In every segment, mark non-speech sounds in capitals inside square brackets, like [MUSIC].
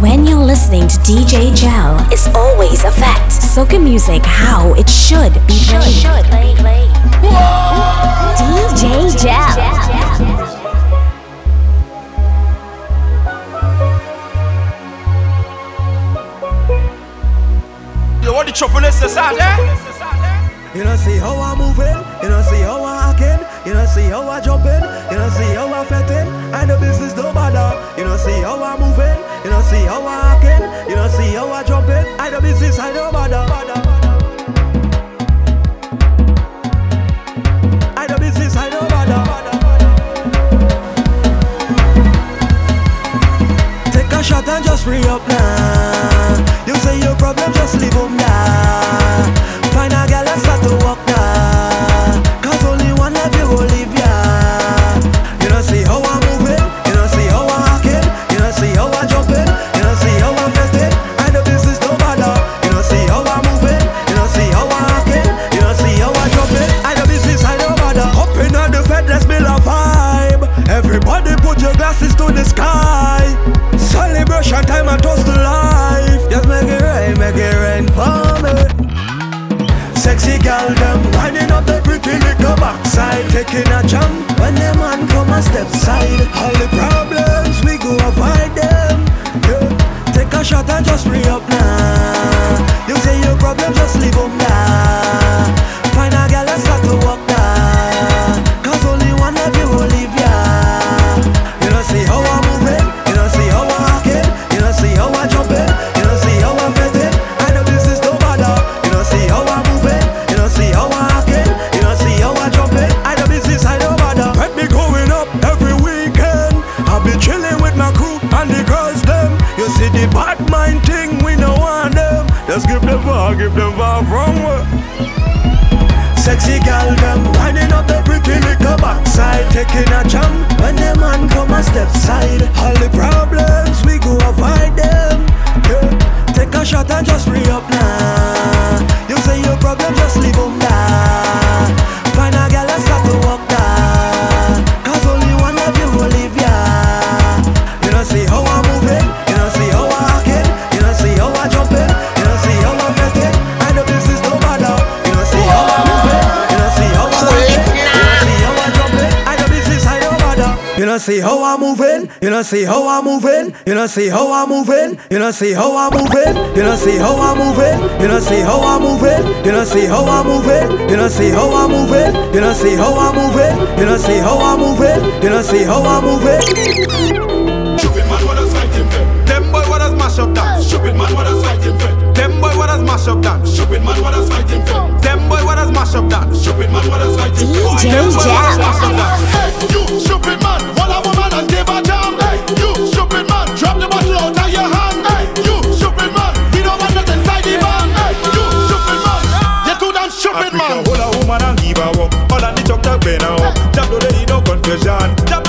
When you're listening to DJ Gel, it's always a fact. Soca music how it should be played. DJ Gel. You want the choppiness inside, eh? You know see how I'm moving, you know see how I'm acting, you don't see how I'm jumping, you not see how I'm fetting, and the business don't bother. You don't see how I'm moving, you not see how I'm acting, You not see how I'm jumping, and the business I don't bother. And the business I don't bother. Take a shot and just free up now. You say your problem, just leave 'em now. Find a girl and start to walk now. Girl, them winding up the pretty little backside, taking a jump when the man come a step side. All the problems we go avoid them. Yeah. Take a shot and just free up now. You say your problem, just leave leave 'em now. Far from work. Sexy girl, them winding up the pretty little backside, taking a jump when the man come a step side. All the problems we go avoid them. Yeah. Take a shot and just free up now. You say your problem, just leave leave 'em now. See how I'm moving, you don't see how I'm moving, you don't see how I'm moving, you don't see how I'm moving, you don't see how I'm moving, you don't see how I'm moving, you don't see how I'm moving, you don't see how I'm moving, you don't see how I'm moving, you don't see how I'm moving, you don't see how I'm moving. Stupid man, what does fighting for? Them boy what does mash up that? Stupid man, what does fighting for? Them boy what does mash up that? Stupid man, what does fighting for? Them boy what does mash up that? Stupid man, what does fighting for? DJ Them boy what does Gel. mash up that? Hey, you stupid man, Africa, man. hold a woman and give her up. All of the chuck tuck bend her up. Jab no day no confusion. Jab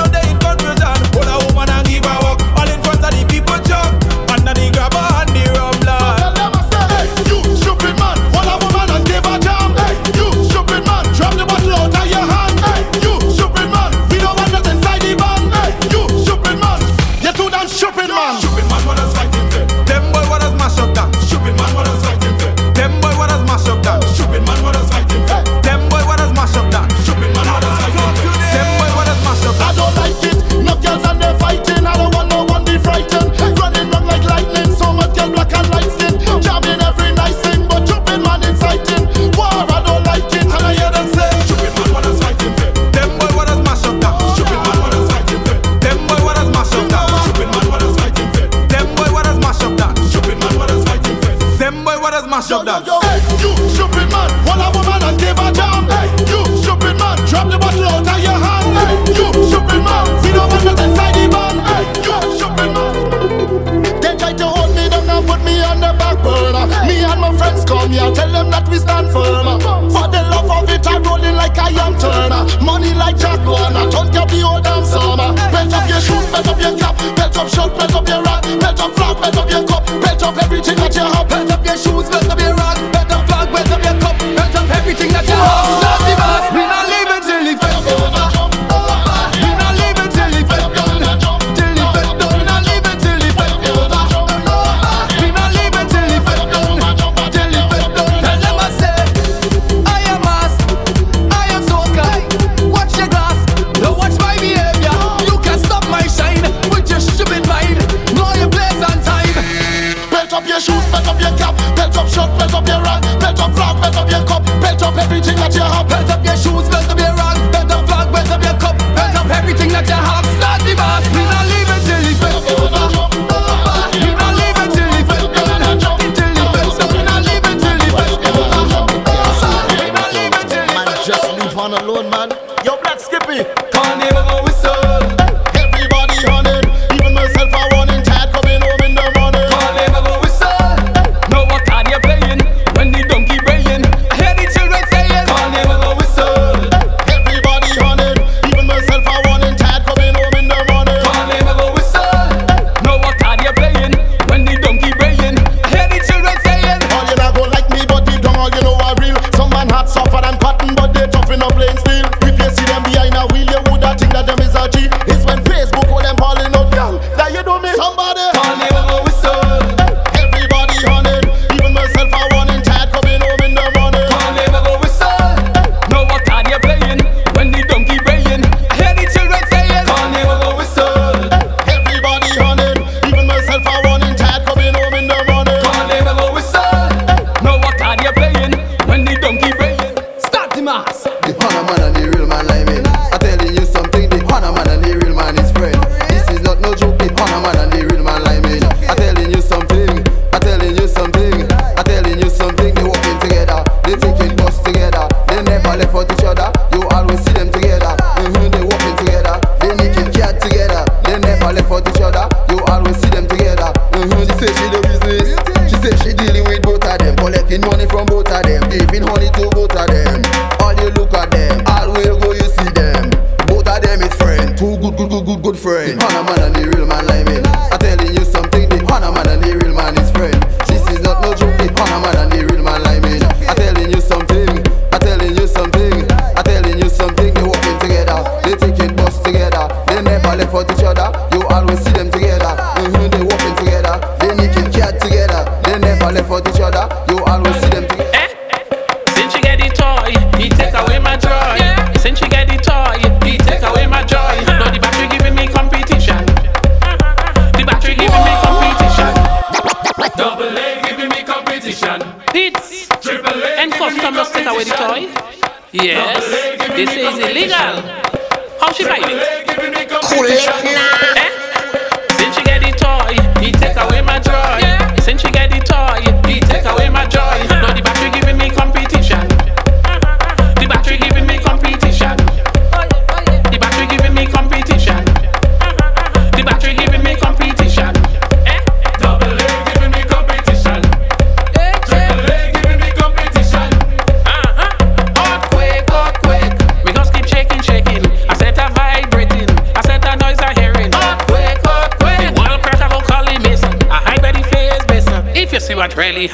you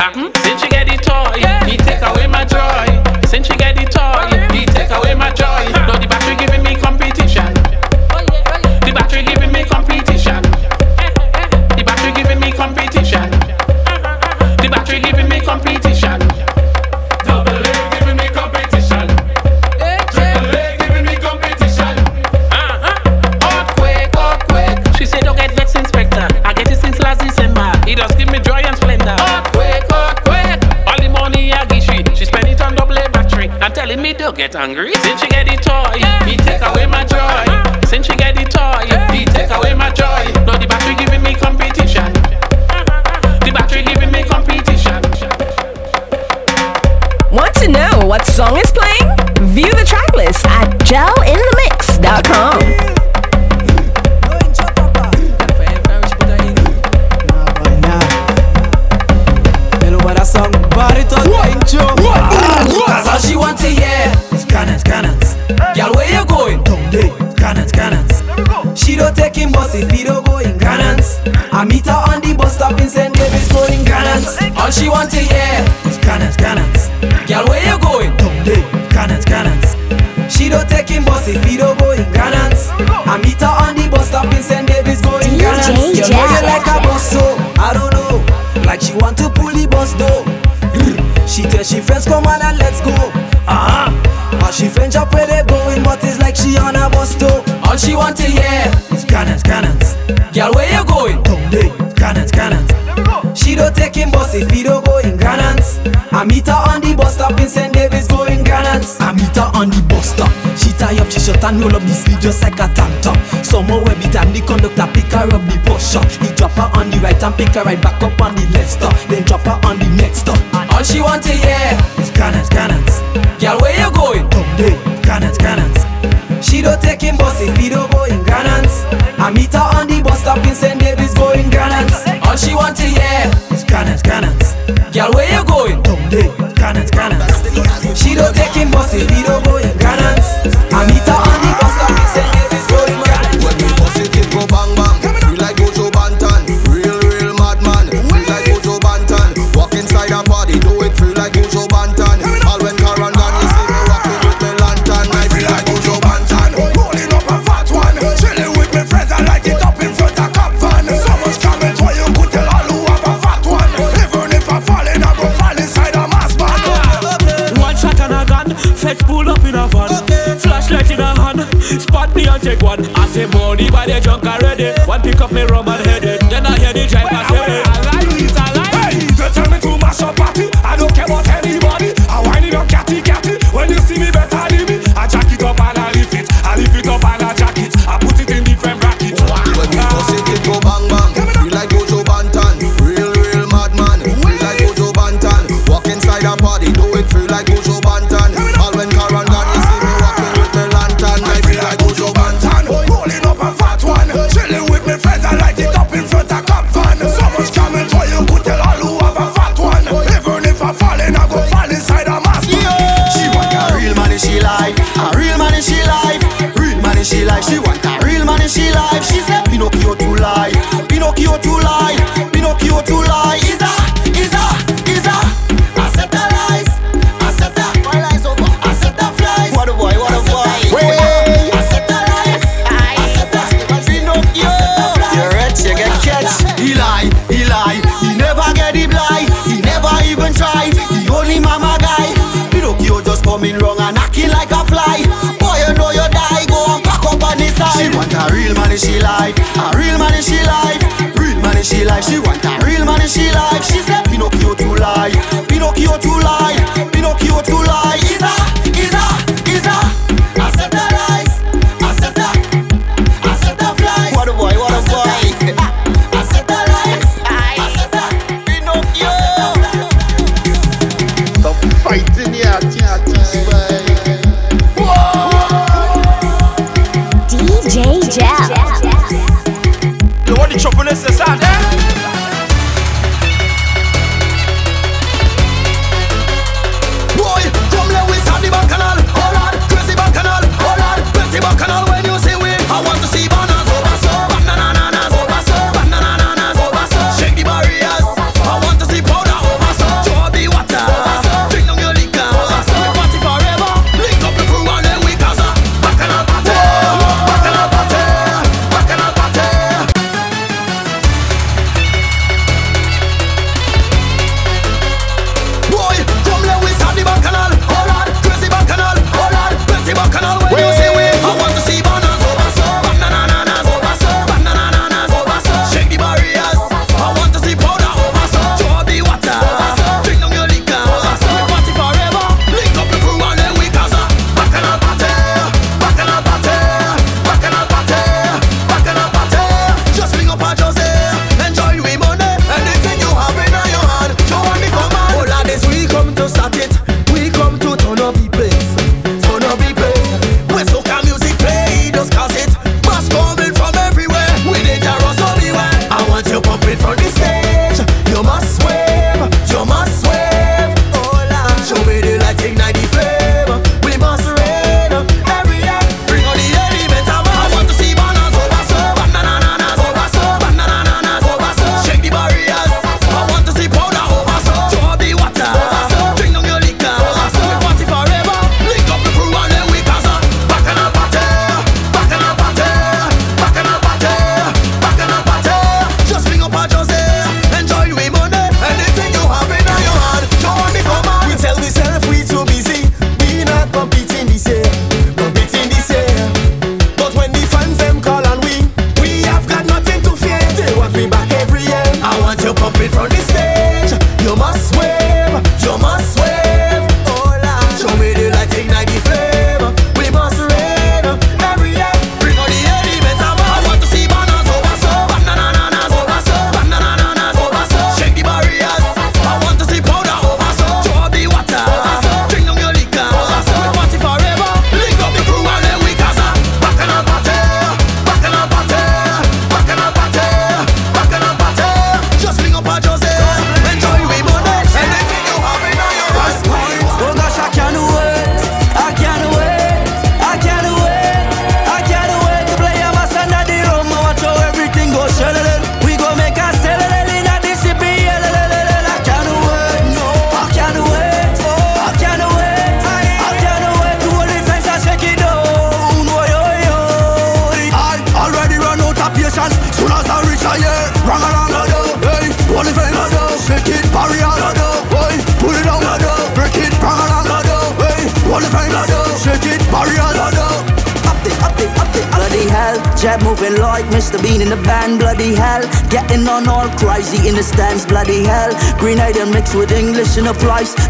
pick her right back up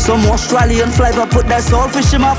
Some Australian flavor, put that saltfish in my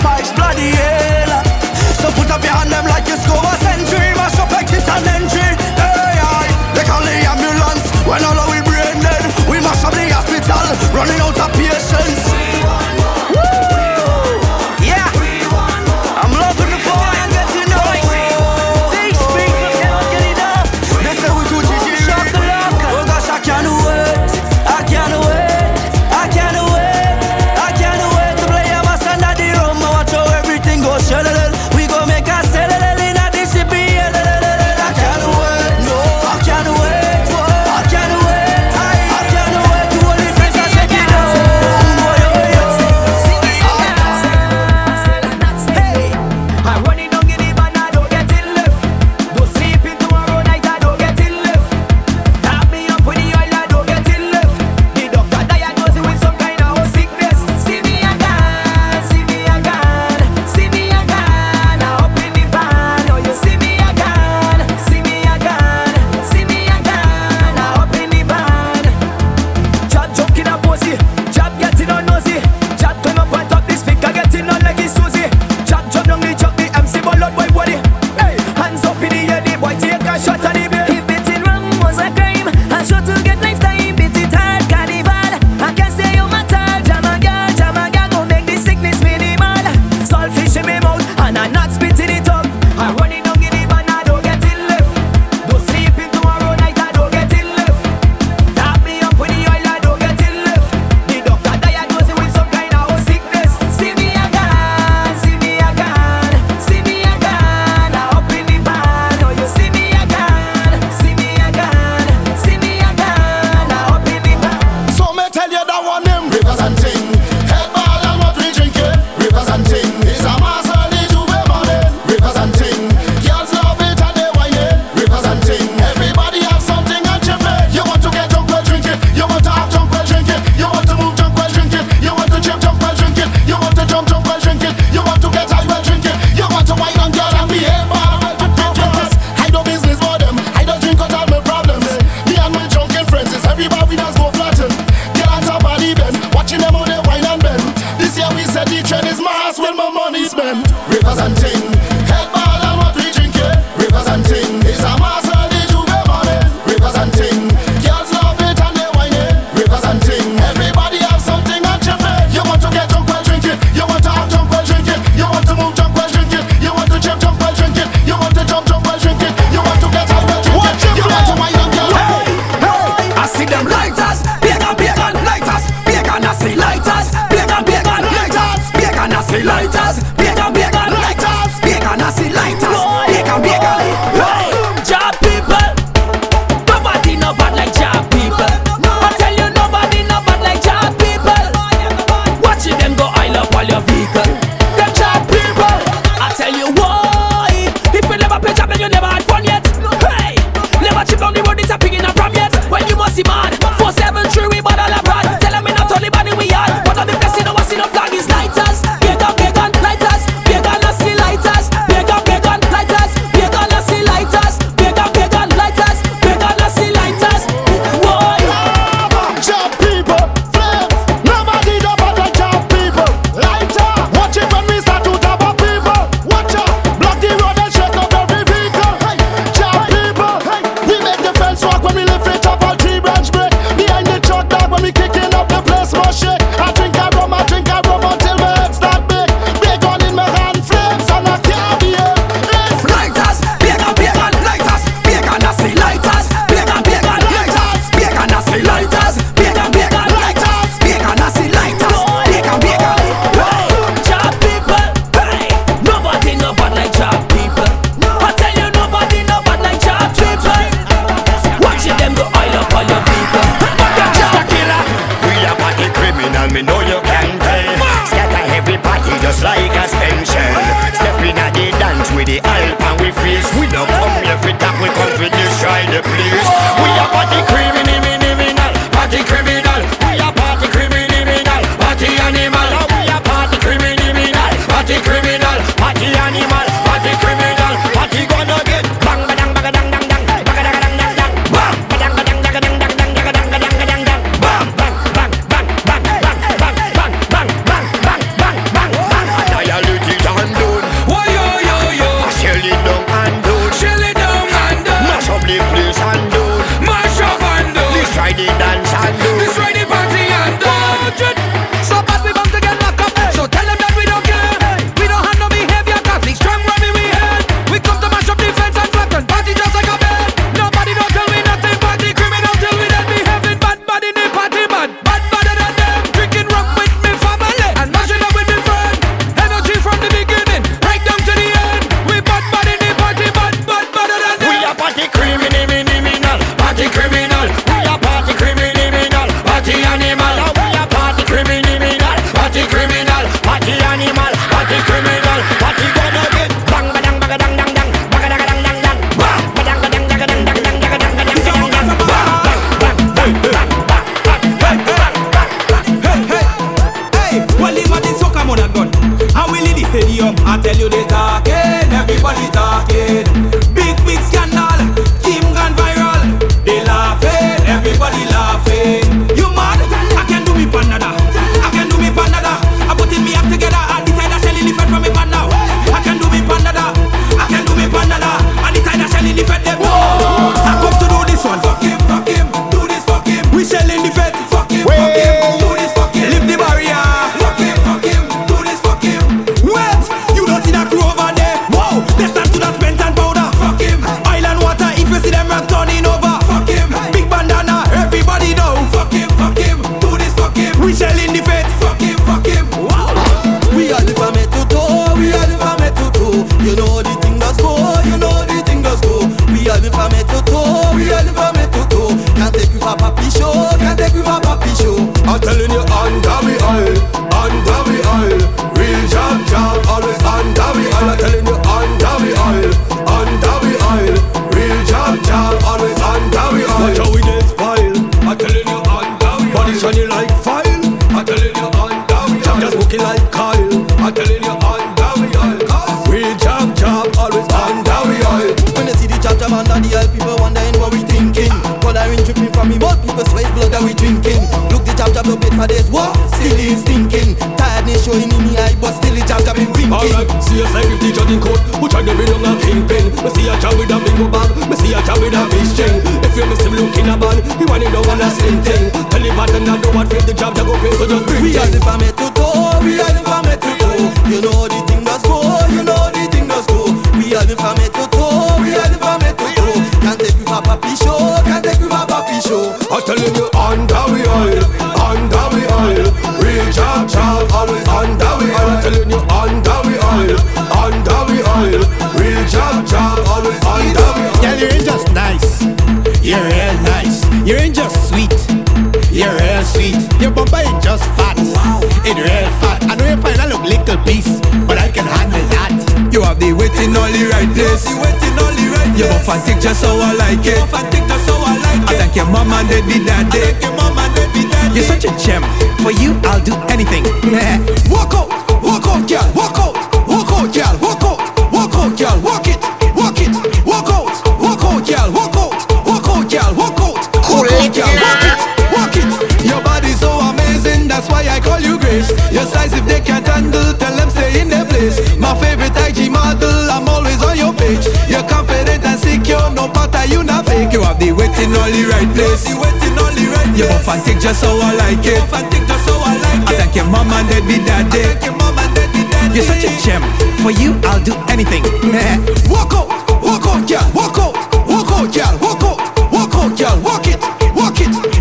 face. My favorite IG model, I'm always on your page. You're confident and secure, no matter you not fake. You have the waiting all the right place. You waiting all the right place. You off and take just how I like it. Off and take just how I like it. I thank your mom and daddy, be that day. I thank your mom and that day. You're such a gem. For you, I'll do anything. [LAUGHS] walk out, walk out, girl. Walk out, walk out, girl. Walk out, walk out, girl. Walk it, walk it.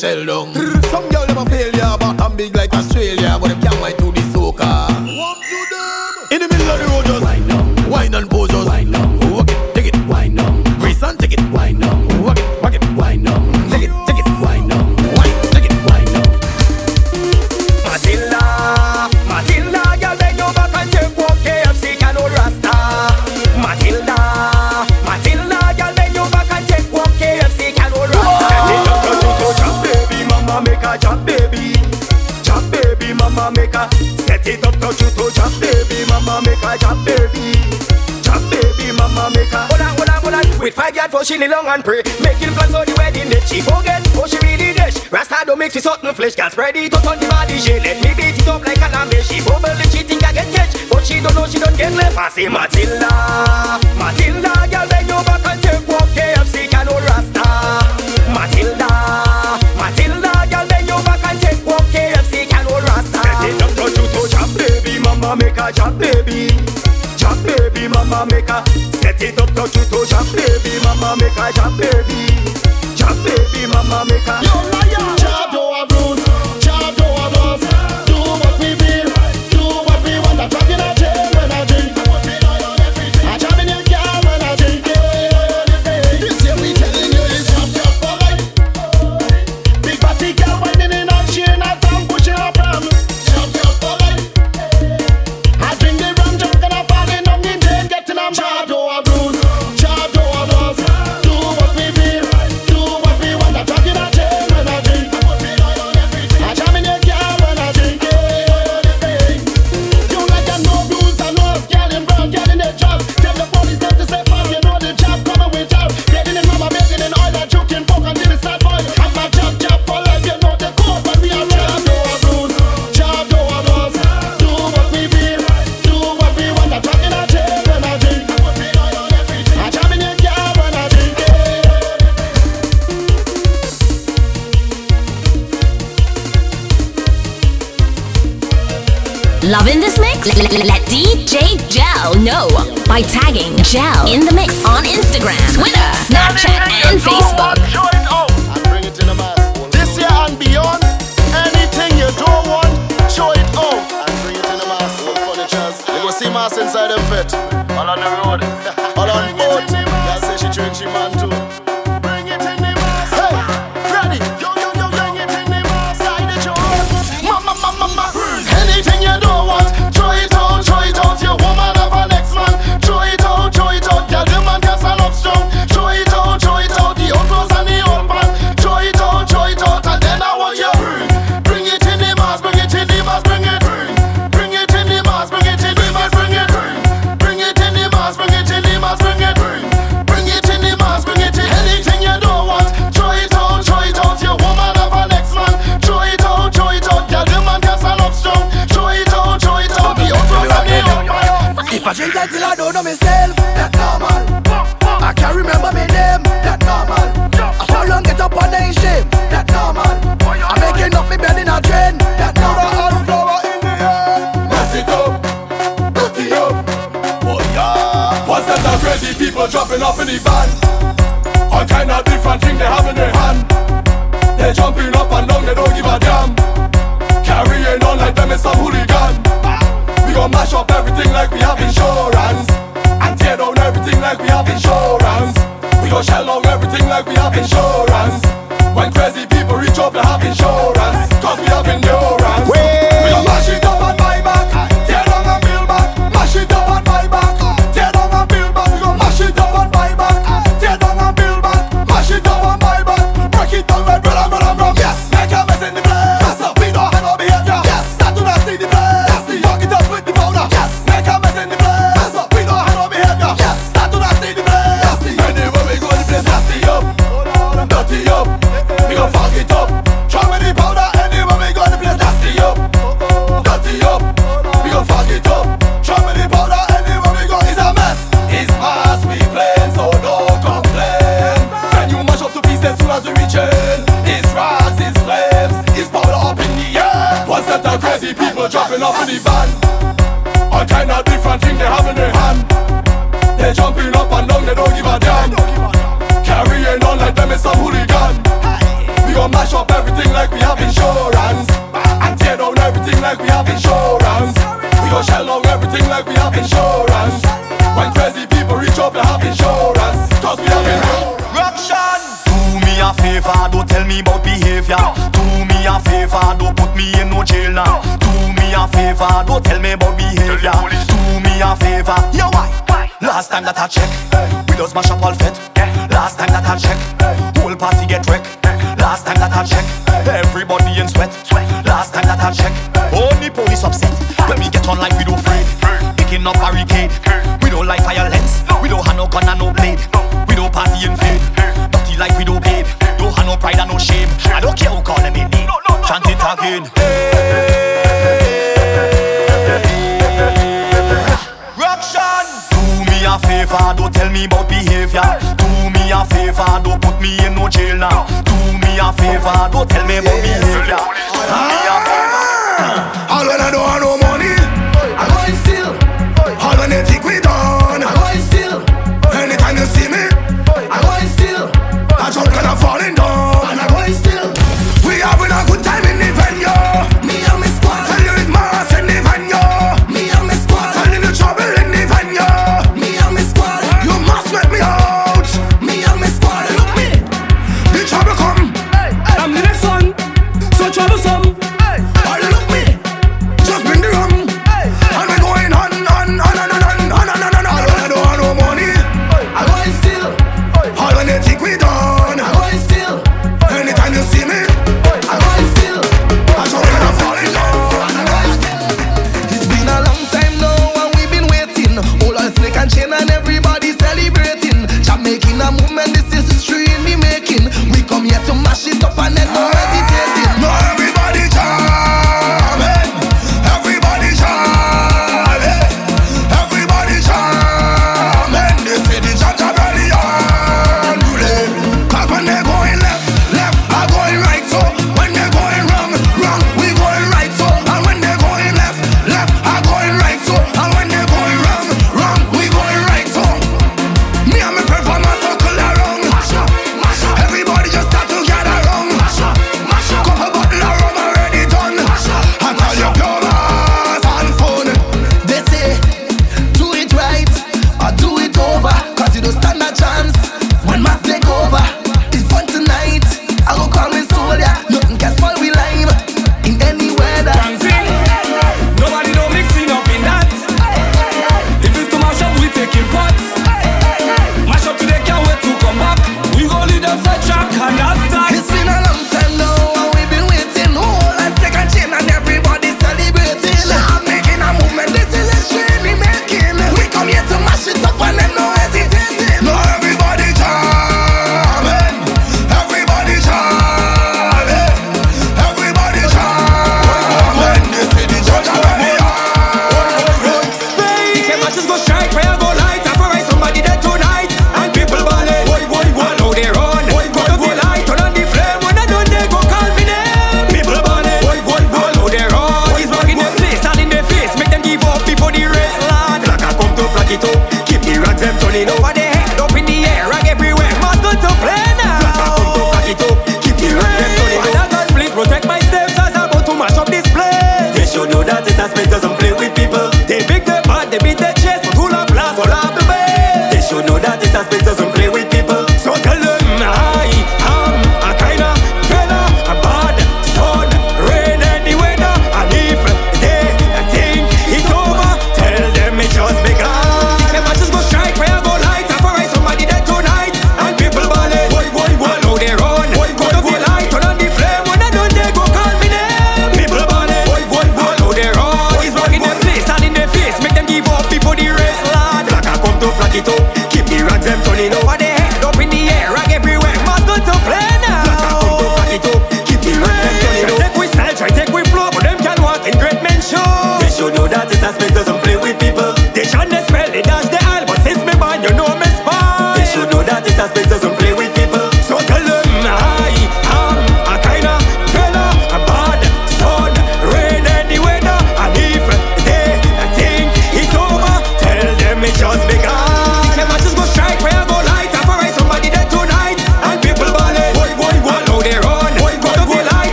settle. and pray. Making plans for the wedding that she forget. Oh, she really dish. Rasta don't make she something flesh. Got ready to.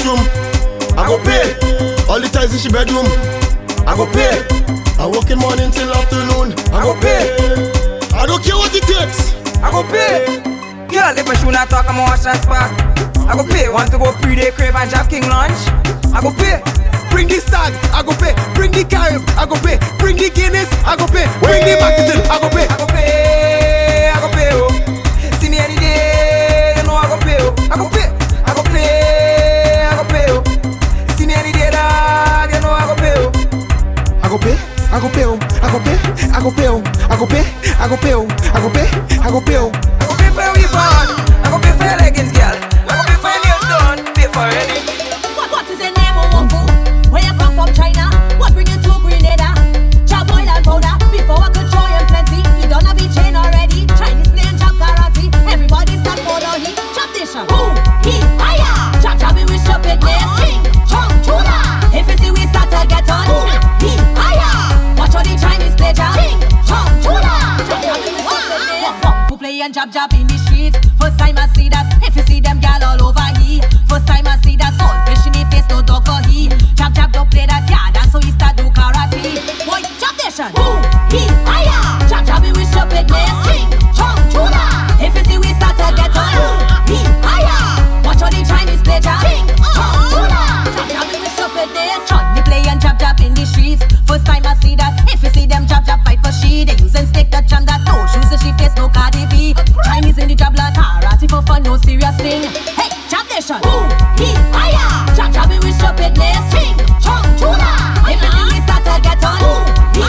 restroom. I go pay. All the ties in she bedroom. I go pay. I work in morning till afternoon. I go pay. I don't care what it takes. I go pay. Girl, if I should not talk, I'ma wash and spark. I go pay. Want to go pre-day crave and job king lunch? I go pay. Bring the stag, I go pay. Bring the Carib, I go pay. Bring the Guinness, I go pay. Bring the Mackinson, I go pay. I go pay. agopeu, agopê, agopeu, agopê, agopeu, he, with stupidness. King, Chong, Chula. Everything start to get on. He.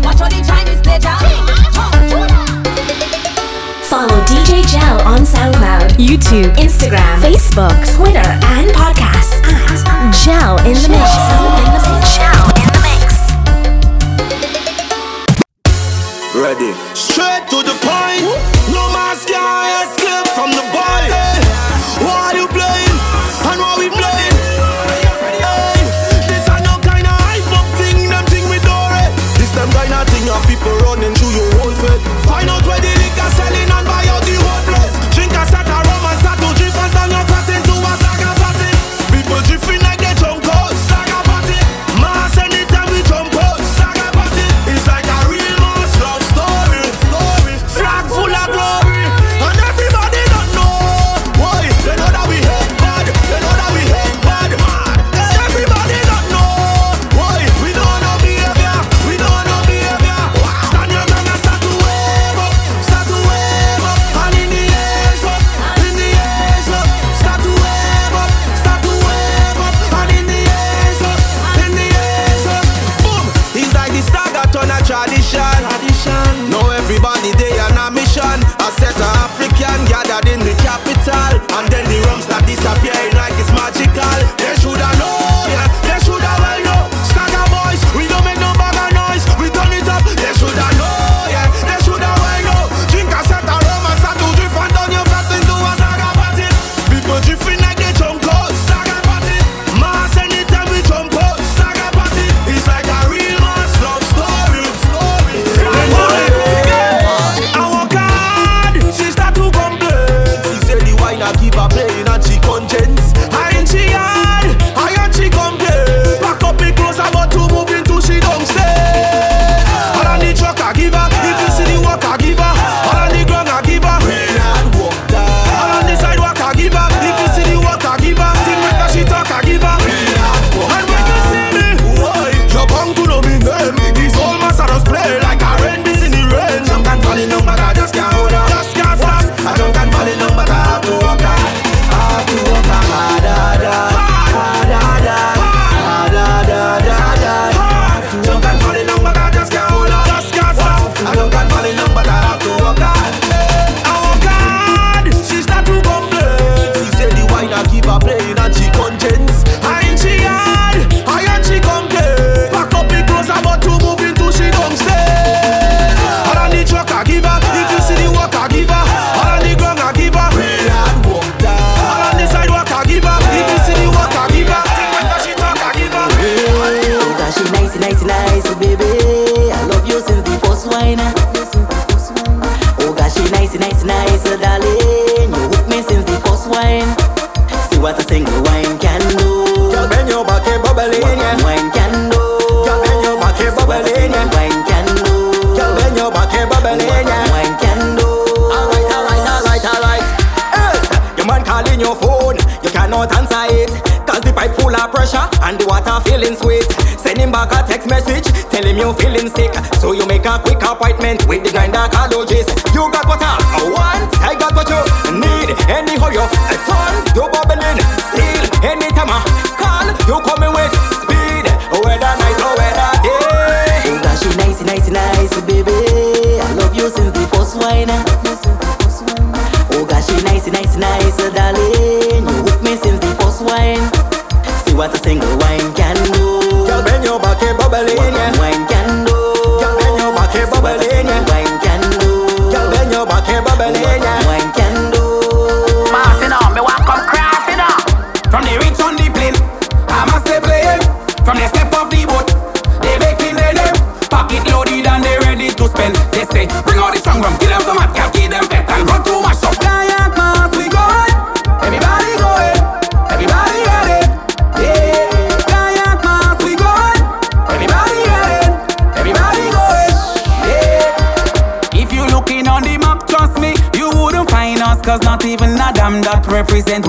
Watch all the Chinese pleasure. King, Chong, Chula. Follow DJ Gel on SoundCloud, YouTube, Instagram, Facebook, Twitter, and podcasts at Gel in the Mix. Represent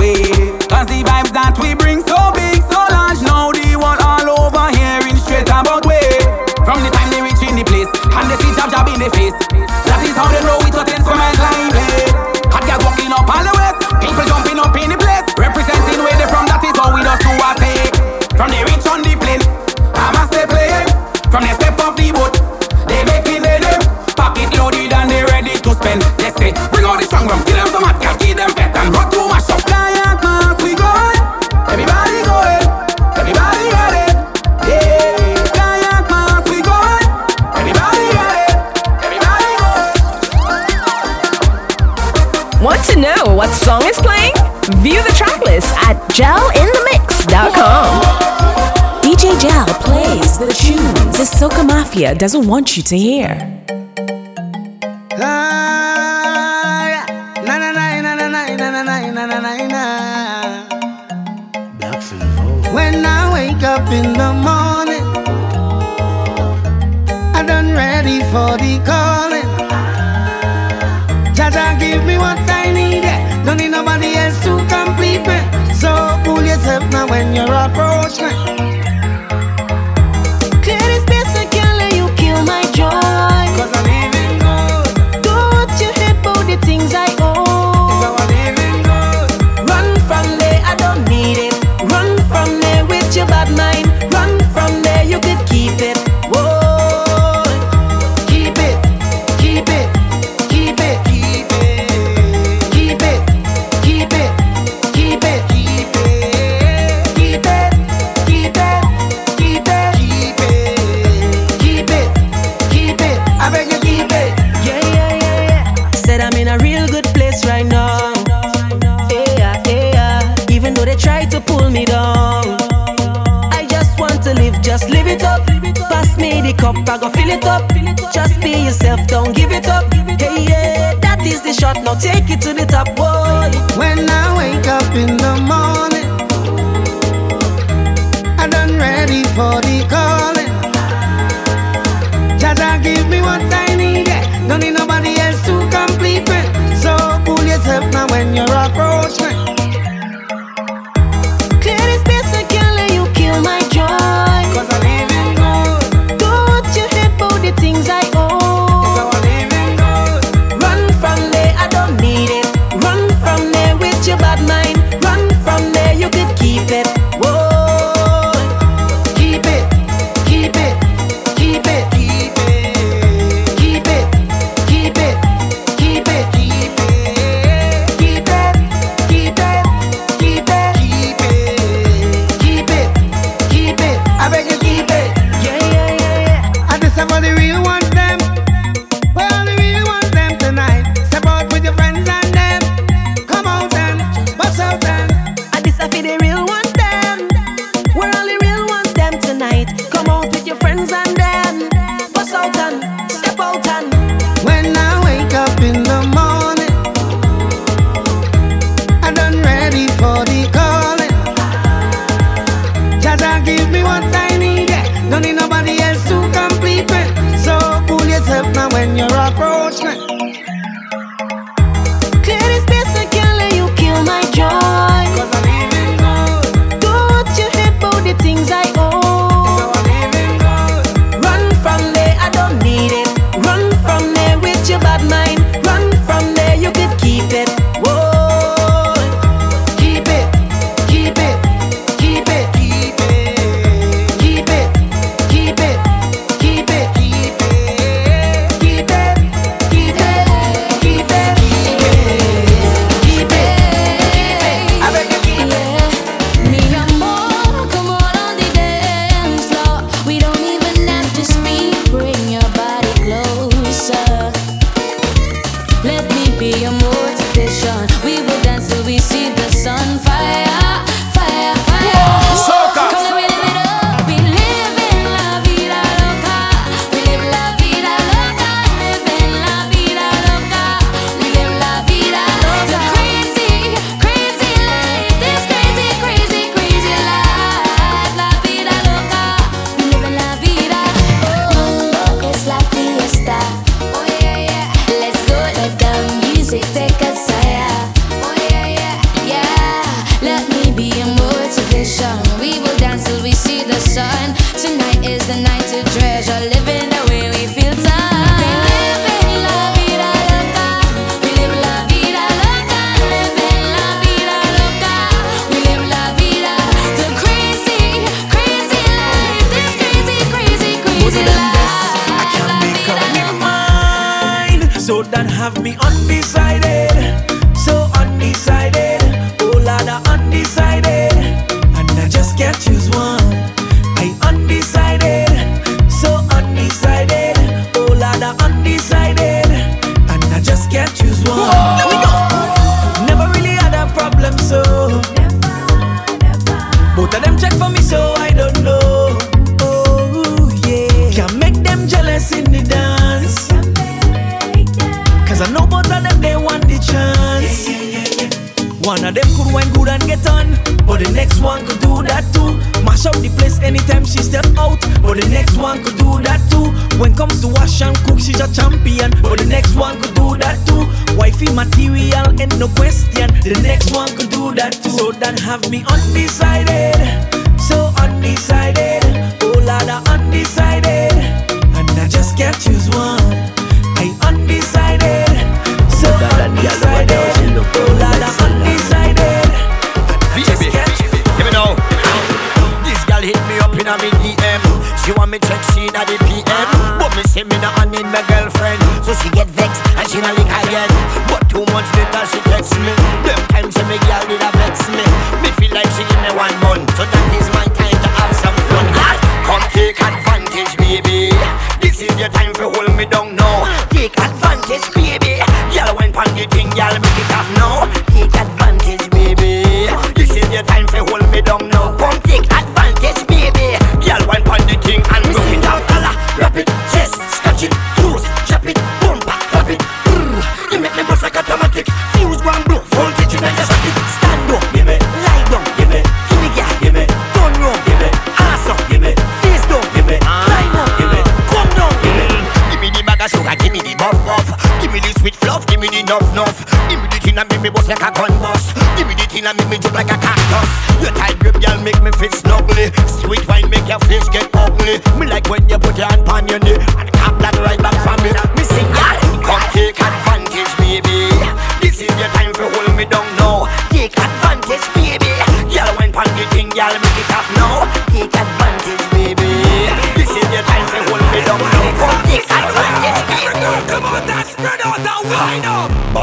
mafia doesn't want you to hear. When I wake up in the morning, I done ready for the calling. Jaja give me what I need, don't need nobody else to complete me. So pull yourself now when you're approaching. yourself down, give it up. Hey, yeah, that is the shot, now take it to the top. Boy. When I wake up in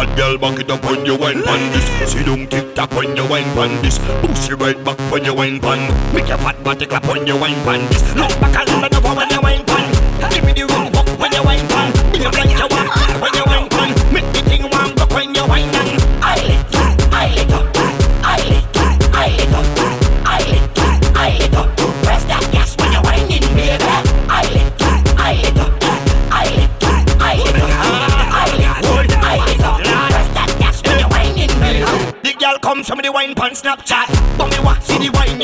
Hot girl, back it up when you wine pan this. She don't tick tock when you wine pan this. Push it right back when you wine pan. Make your fat body clap when you wine pan this. Look back and look over when you wine pan. Give me the room, walk when you wine wine Snapchat. But me watch see the wine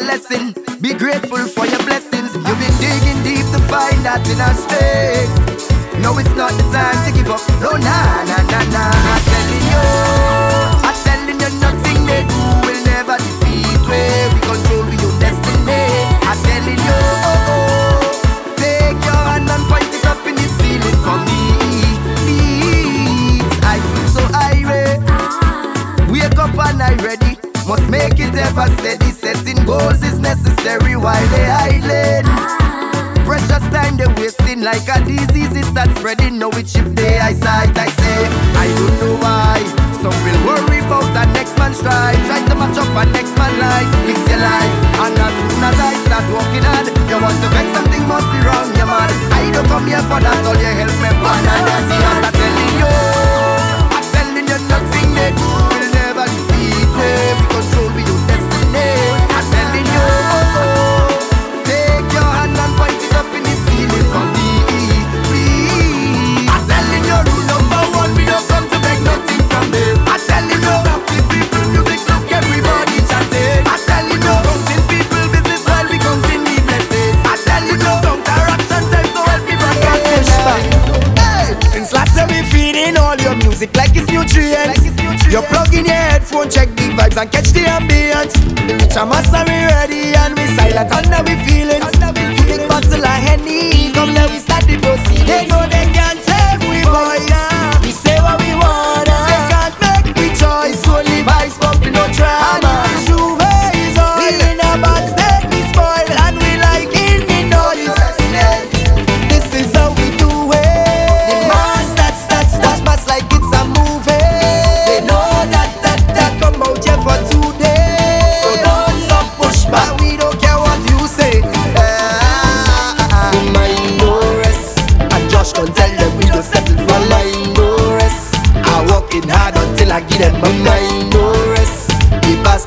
lesson. Be grateful for your blessings. You've been digging deep to find that in us.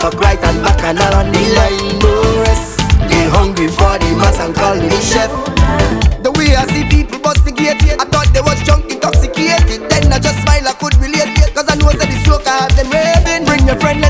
Fuck right and back and around the line. No rest They hungry for the mass and call me chef. The way I see people bust the gate I thought they was drunk intoxicated. Then I just smile I could relate Cause I know that the smoker have them raving. Bring your friend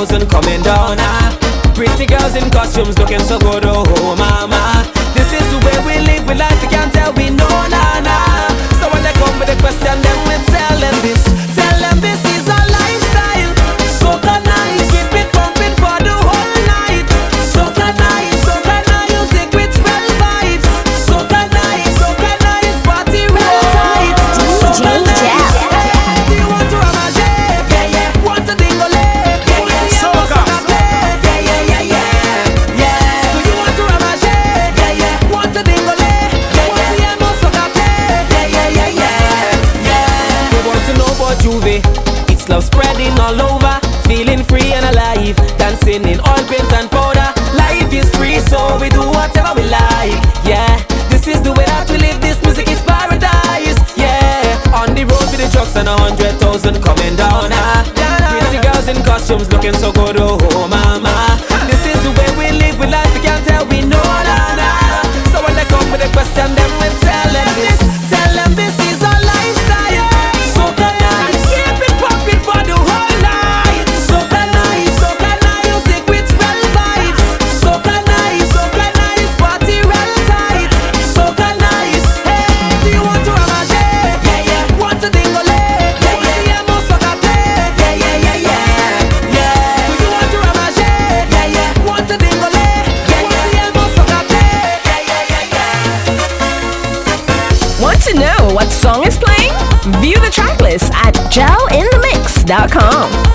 thousand coming down. Ah. Pretty girls in costumes looking so good, oh, oh mama. Seems looking so good, oh Homes.com.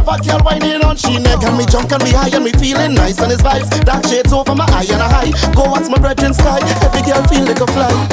Have a girl whining on she neck And me junk and me high and me feeling nice And his vibes, dark shades over my eye and a high. Go watch my brethren sky. Every girl feel like a fly.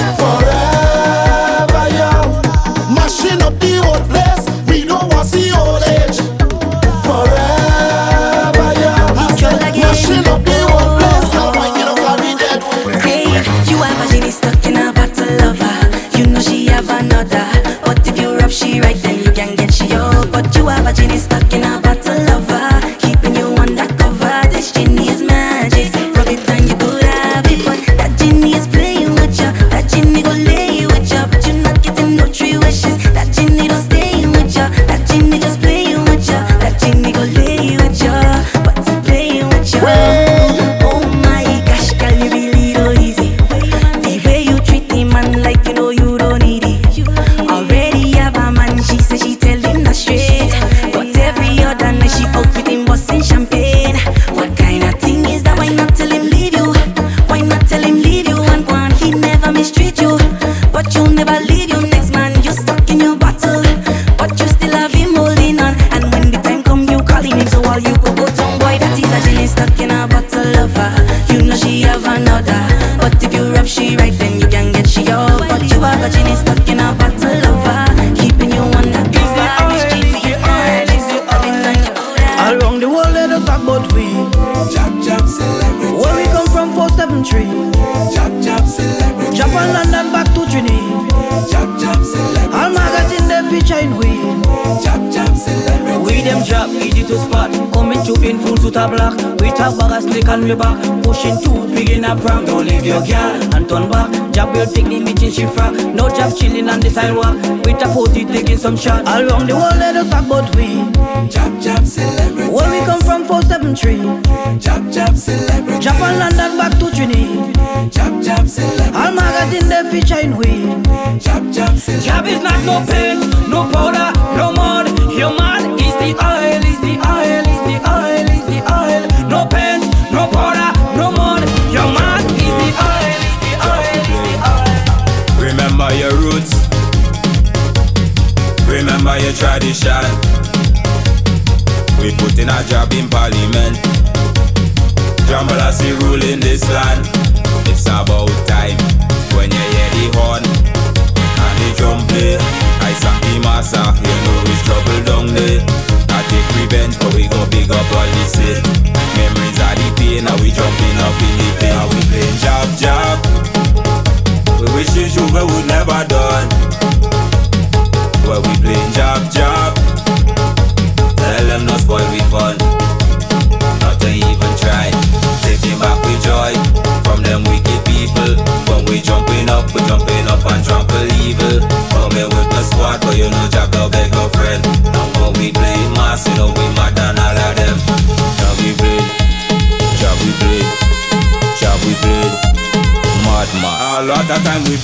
a block. We talk back slick on me back. Pushing too big in a pram. Don't leave your girl and turn back. Jab will take the bitch in shifra. No job chilling on the sidewalk. We talk forty taking some shots. All Around the world let us talk about we. Jab jab celebrity. Where we come from 473. Jab jab celebrity. Japan London back to Trinity. Jab jab celebrity. All magazine they featuring we. Jab jab celebrity. Jab is not no paint, no powder, no mud. Your man is the oil, is the oil, is the oil no pain, no powder, no money. Your man is the oil, is the oil, is the oil. Remember your roots. Remember your tradition. We put in a job in parliament. Jambalasi ruling this land. It's about time when you hear the horn and the drum play. I sang the massa, you know it's trouble down there. I take revenge, but we go big up all this city.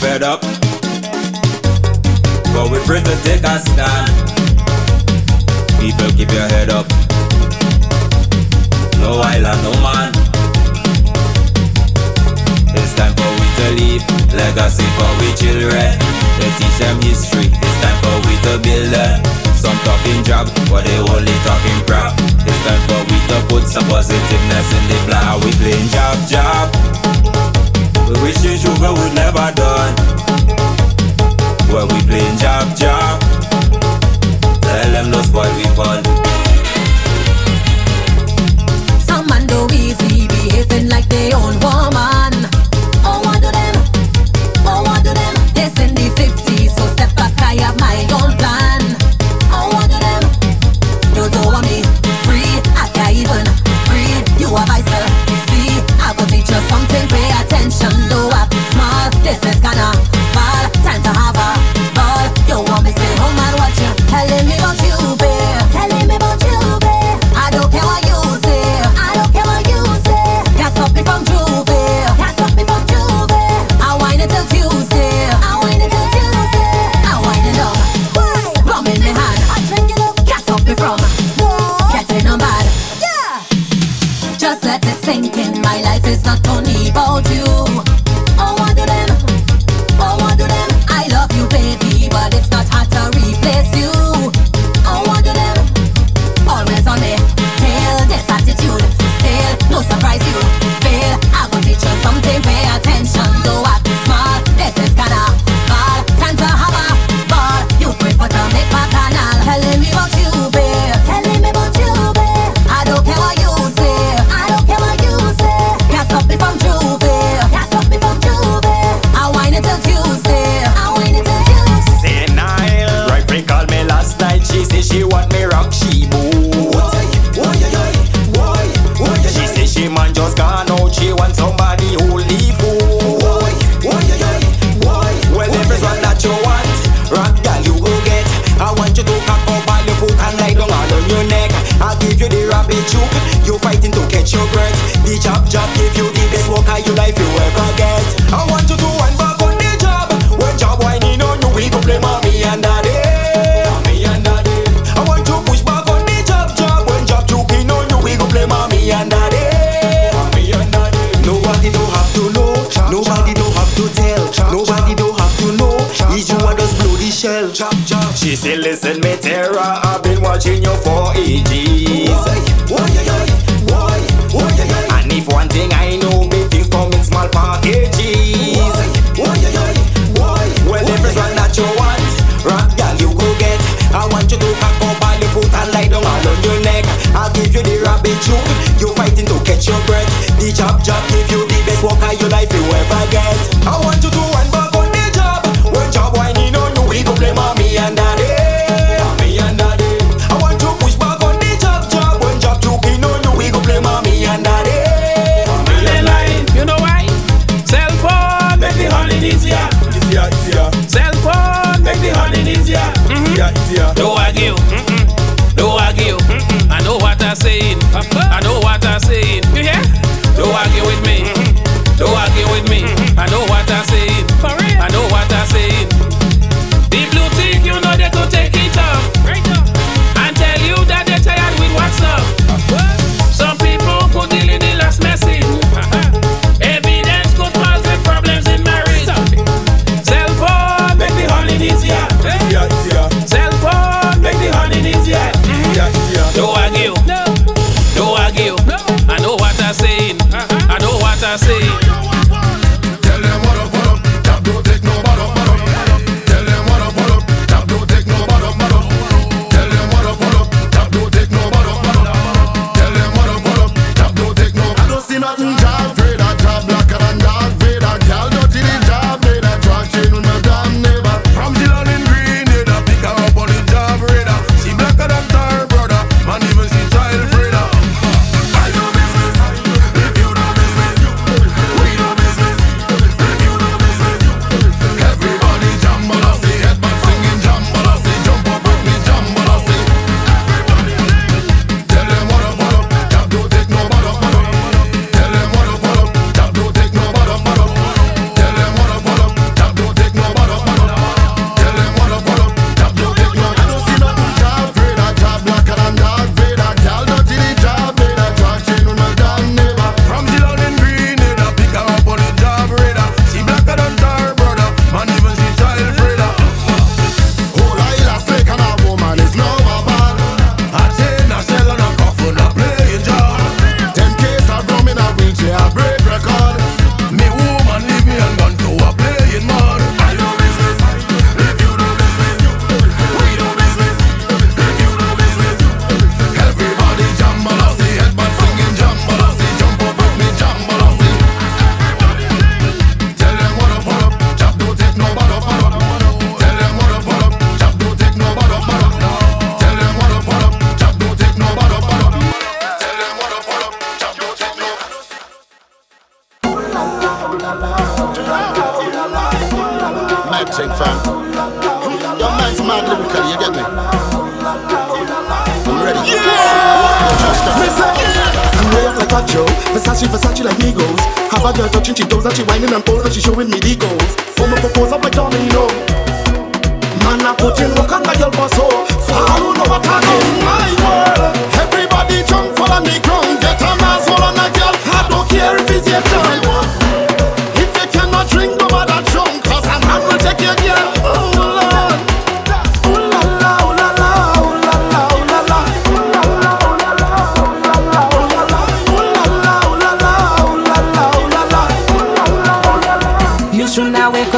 fed up. But we're free to take a stand. People, keep your head up. No island, no man. It's time for we to leave legacy for we children. They teach them history. It's time for we to build them. Some talking job, but they only talking crap. It's time for we to put some positiveness in the flower. We playing job, job. We wishing sugar would never done. Where we playing jab jab. Tell them no spoil we fun. Some man do easy behaving like they own one.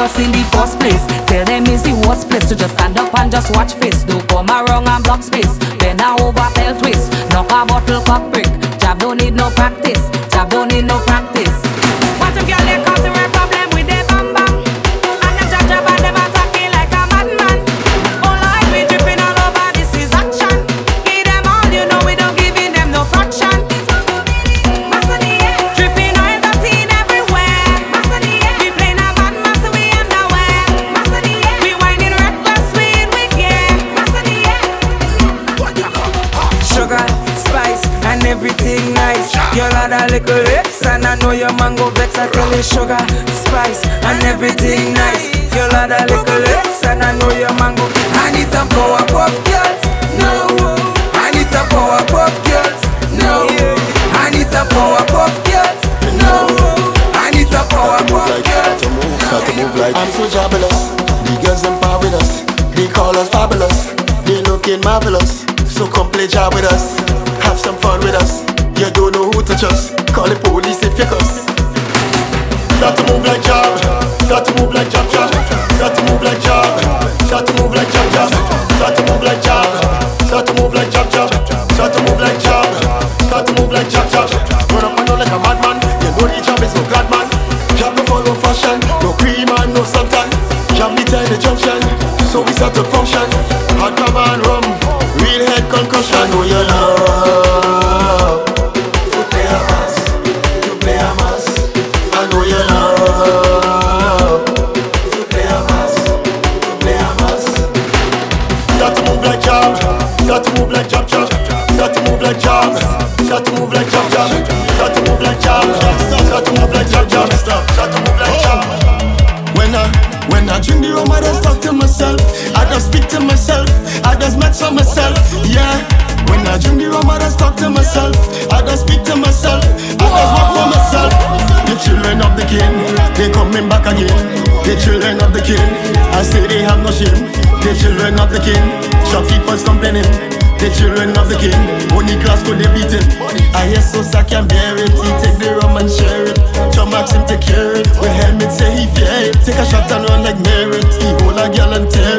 Us in the first place. Tell them it's the worst place to just stand up and just watch face. Don't come around and block space. Bend now over, fell twist. Knock a bottle, cock brick. Jab don't need no practice. Jab don't need no practice. Know your mango vex. I tell you, sugar, spice, and everything nice. Girl had a little lips, and I know your mango. I need some Powerpuff Girls, no. I need some Powerpuff Girls, no. I need some Powerpuff Girls, no. I need some Powerpuff Girls. Start to move like I'm so jobless. The girls them par with us. They call us fabulous. They looking marvelous. So come play job with us. Have some fun with us. You don't know who to trust. Call the police concussion. I children of the king, I say they have no shame. The children of the king, shopkeepers complaining. The children of the king, only class could they beat it. I hear so I can bear it. He take the rum and share it. John Max him take care it. With helmet say he fear it. Take a shot and run like merit. He hold a girl and tear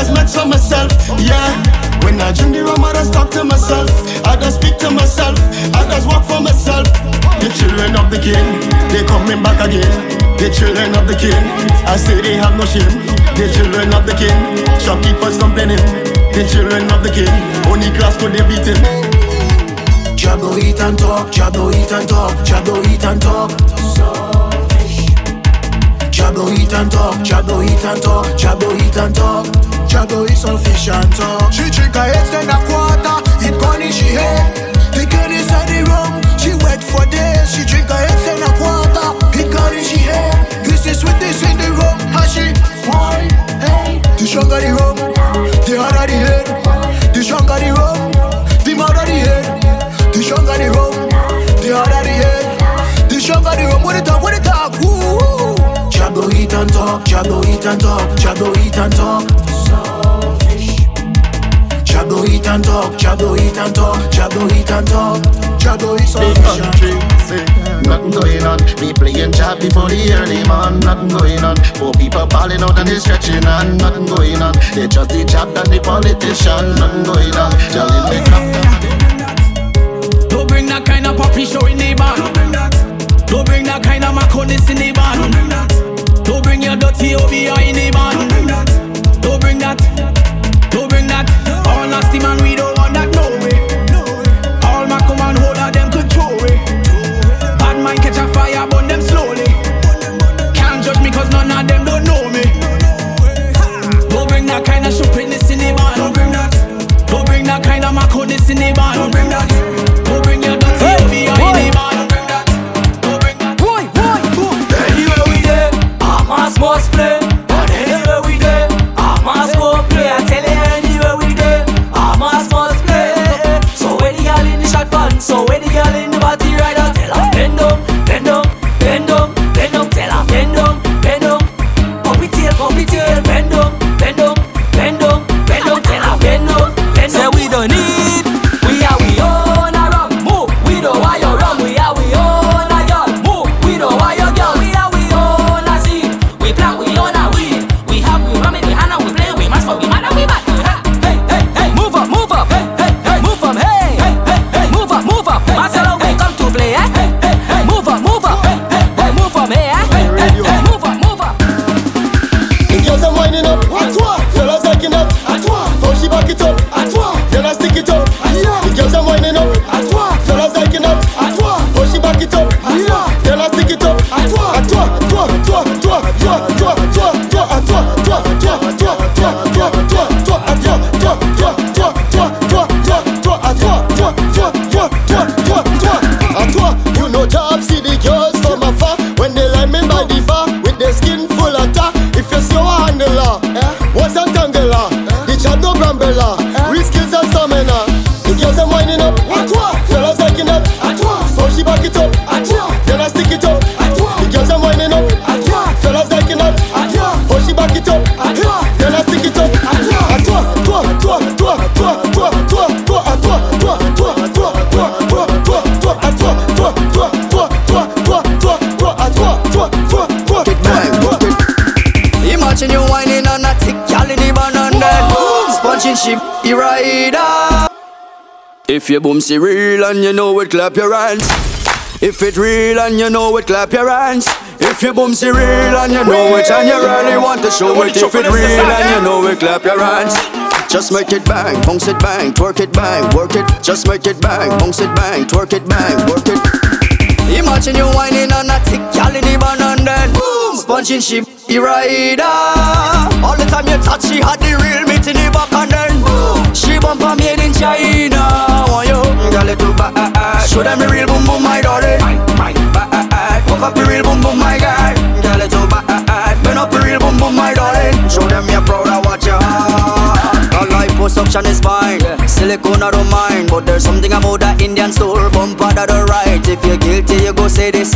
just match for myself. Yeah. When I drink the rum, I just talk to myself. I just speak to myself. I just walk for myself. The children of the king, they coming back again. The children of the king, I say they have no shame. The children of the king, shopkeepers complaining. The children of the king, only class could they beat him. Jabbo eat and talk, Jabbo eat and talk, Jabbo eat and talk. Jabbo eat and talk, Jabbo eat and talk, Jabbo eat and talk. Jabbo eat selfish and. She a eight then a quarter, it gone in she head. The girl inside the room, she wet for days. She drink eight then a quarter, it gone in she head. This is sweetness in the room, how she why? Hey, the stronger the rum, the harder the head. The stronger the rum, the madder the head. The stronger the rum, the harder the head. The stronger the rum, what it talk, what it talk, woo. Jabbo eat and talk, Jabbo eat and talk, Jabbo eat and talk. Jabbo eat and talk, Jabbo eat and talk, Jabbo eat and talk. Jabbo eat Big country, nothing going on. Me playing job before the early man, nothing going on. Four people balling out and they stretching on, nothing going on. They just the job and the politician, nothing going on. Telling me Don't bring that kind of puppy show in the band. Don't bring that. Don't bring that kind of maconis in the band. Don't bring that. Don't bring your dirty OBI in the band. Don't bring that. Don't bring that nasty man, we don't want that, no way. All my command them control it. Bad mind catch a fire, burn them slowly. Can't judge me, cause none of them don't know me. Don't bring that kind of in the. Don't bring that. Don't bring that kind of in the. Don't bring that. Don't bring your dirty hey, in the. Ship, the rider If your boom see real and you know it, clap your hands If it real and you know it, clap your hands If your boom see real and you know it and you really want to show it If it real and you know it, clap your hands just make it bang, bounce it bang, twerk it bang, work it. Just make it bang, bounce it bang, twerk it bang, work it. Imagine you whining on a thick gal in the van and then boom, sponging she rider. All the time you touch, she had the real meat in the back and she bumper made in China. Want you, girl, it too bad. Show them the real boom boom, my darling. Bad. Hook up the real boom boom, my guy. Girl, it too bad. Bend up the real boom boom, my darling. Show them you're proud of what you are. Liposuction is fine, silicone I don't mind, but there's something about that Indian store bumper that are right. If you're guilty, you go say this.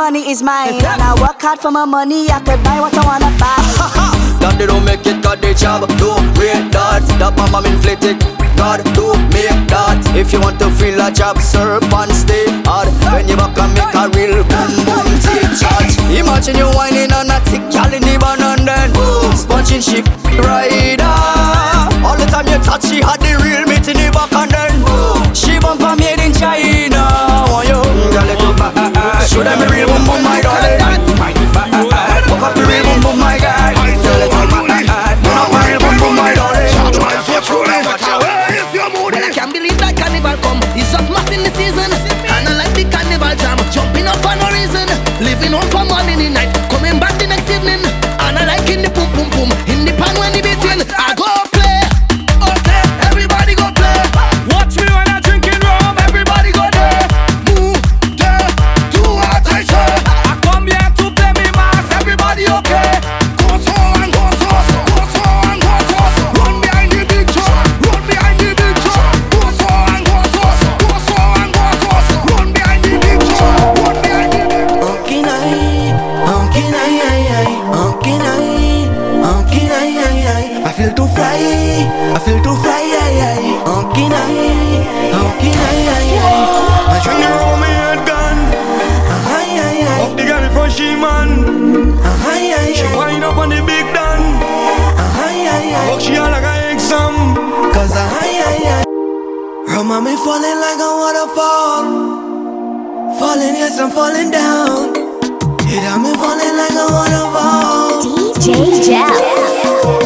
Money is mine, and I work hard for my money. I could buy what I wanna buy. [LAUGHS] That they don't make it, got the job. Do rate that, that mama inflated. God, do make that. If you want to feel a job, serve and stay hard. When you back and make a real boom boom take charge. Imagine you whining on a thick gal in the van and then boom, sponging ship rider. All the time you touch, she had the real meat in the back and then boom, she bumper made in China. Show them the real boom boom, my darling. Hook eh. up the real boom boom, my guy. Girl, it too bad. Turn up the real boom boom, my eh. darling. Eh. Well, I can't believe that carnival come. It's just mass in the season. And I like the carnival jam. Jumping up for no reason. Living home from morning to Rum, me falling like a waterfall. Falling, yes, I'm falling down. It got me falling like a waterfall. DJ Jell.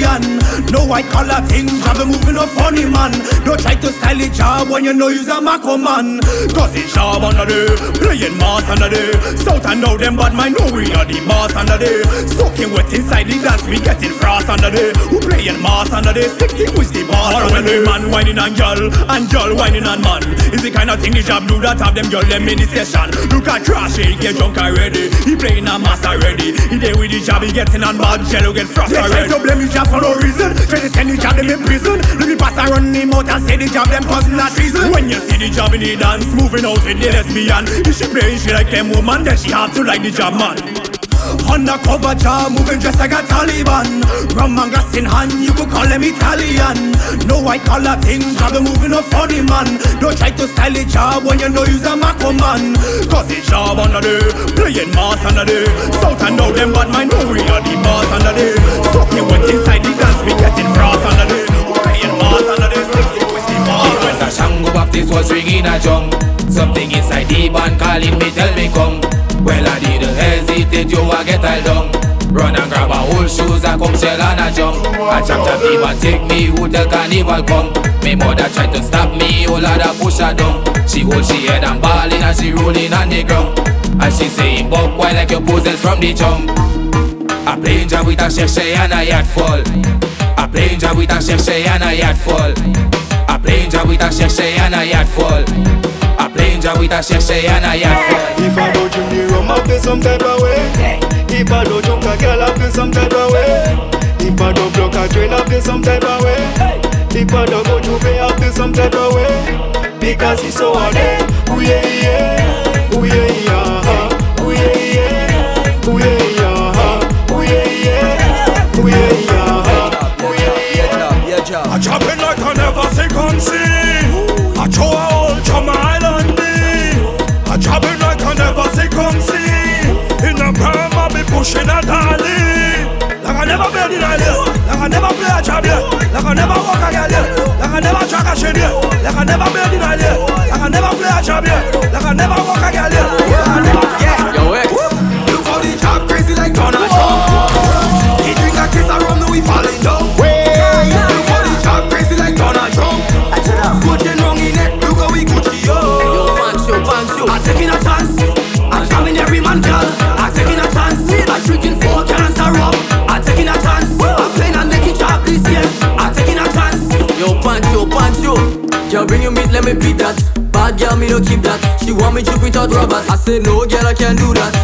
Italian. No white collar thing, job be moving a funny man. Don't try to style it job when you know you's a Mako man. Cause it's job under there, playing mas under there. South and now them bad mind know we are the boss under there. Soaking wet inside the dance, we getting frost under there. Who playing mas under there, sticking with the boss under there. Man whining and girl, and girl whining and man. Is the kind of thing the job do that have them girl them in the session. Look at trash, he get drunk already. He playing a mas already. He there with the job, he getting on bad jello, get frost They try already. to blame the job for no reason. Try to send the job them in prison. Look the pastor run him out and say the job them causing a treason. When you see the job in the dance, moving out with the lesbian, if she playing she like them woman, then she have to like the job man. Undercover job, moving just like a Taliban. Rum and glass in hand, you could call them Italian. No white collar thing, job moving a funny man. Don't try to style the job when you know you's a Mako man. Cause the job under there, playing mas under there. South and now them bad mind know we are the boss under there. Soaking wet inside the dance, we getting frost under there. Playing mas under sticking with the the Shango Baptist was ringing a drum Something inside the band calling me, tell me come Well, I didn't hesitate, you a get all down. Run and grab a whole shoes, a come shell and a jump. I chop the band, take me, who tell carnival come? Me mother tried to stop me, oh lord, I push her down. She hold she head and balling and she rolling on the ground. And she saying, buck, why like your poses from the jump? I playing job with a cherche and a yacht fall I playing job with a cherche and a yacht fall I playing job with a cherche and a yacht fall I playing job with a cherche and a yacht fall If I don't drink the rum, I feel some type of way. If I don't drink a girl, I feel some type of way. If I don't block a train, I feel some type of way. If I don't go to pay, I feel some type of way. Because it's so hard, eh? Ooh yeah yeah, ooh yeah yeah, ooh yeah yeah, ooh yeah yeah, ooh yeah yeah, ooh yeah yeah, ooh yeah yeah. I chop it like I never see come see. I throw a whole drum pushing a dolly. Like I never been in a live. Like I never play a job here. Like I never walk a girl here. Like I never track a shit here. Like I never been in a live. Like I never play a job here. Like I never walk a girl here. Like I never bring your meat, let me beat that. Bad girl, me no keep that. She want me chip without rubbers. I said no, girl, I can't do that.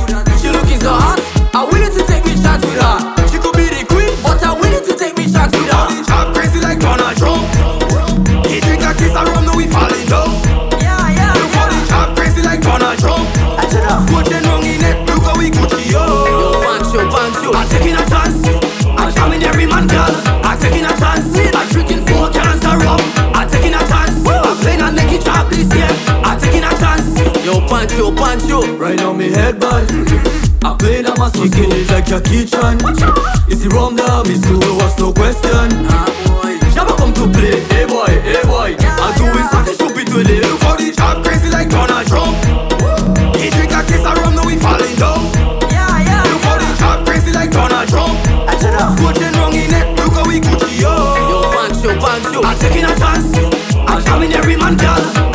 She looking so hot. I willing to take me shots with her. Yo, punch, yo. Right now me head bad. I play that my kicking it like Jackie Chan. It's the rum down, me still what's no question. Shabba come to play, hey boy, hey boy. I'm doing something stupid it. Look how the job crazy like Donald Trump. He drink a kiss of rum, now he falling down. Yeah, yeah. Look how the job crazy like Donald Trump. Good and wrong in it, look how we Gucci yo. Yo, punch, yo. I'm taking a chance. I'm coming every man, girl.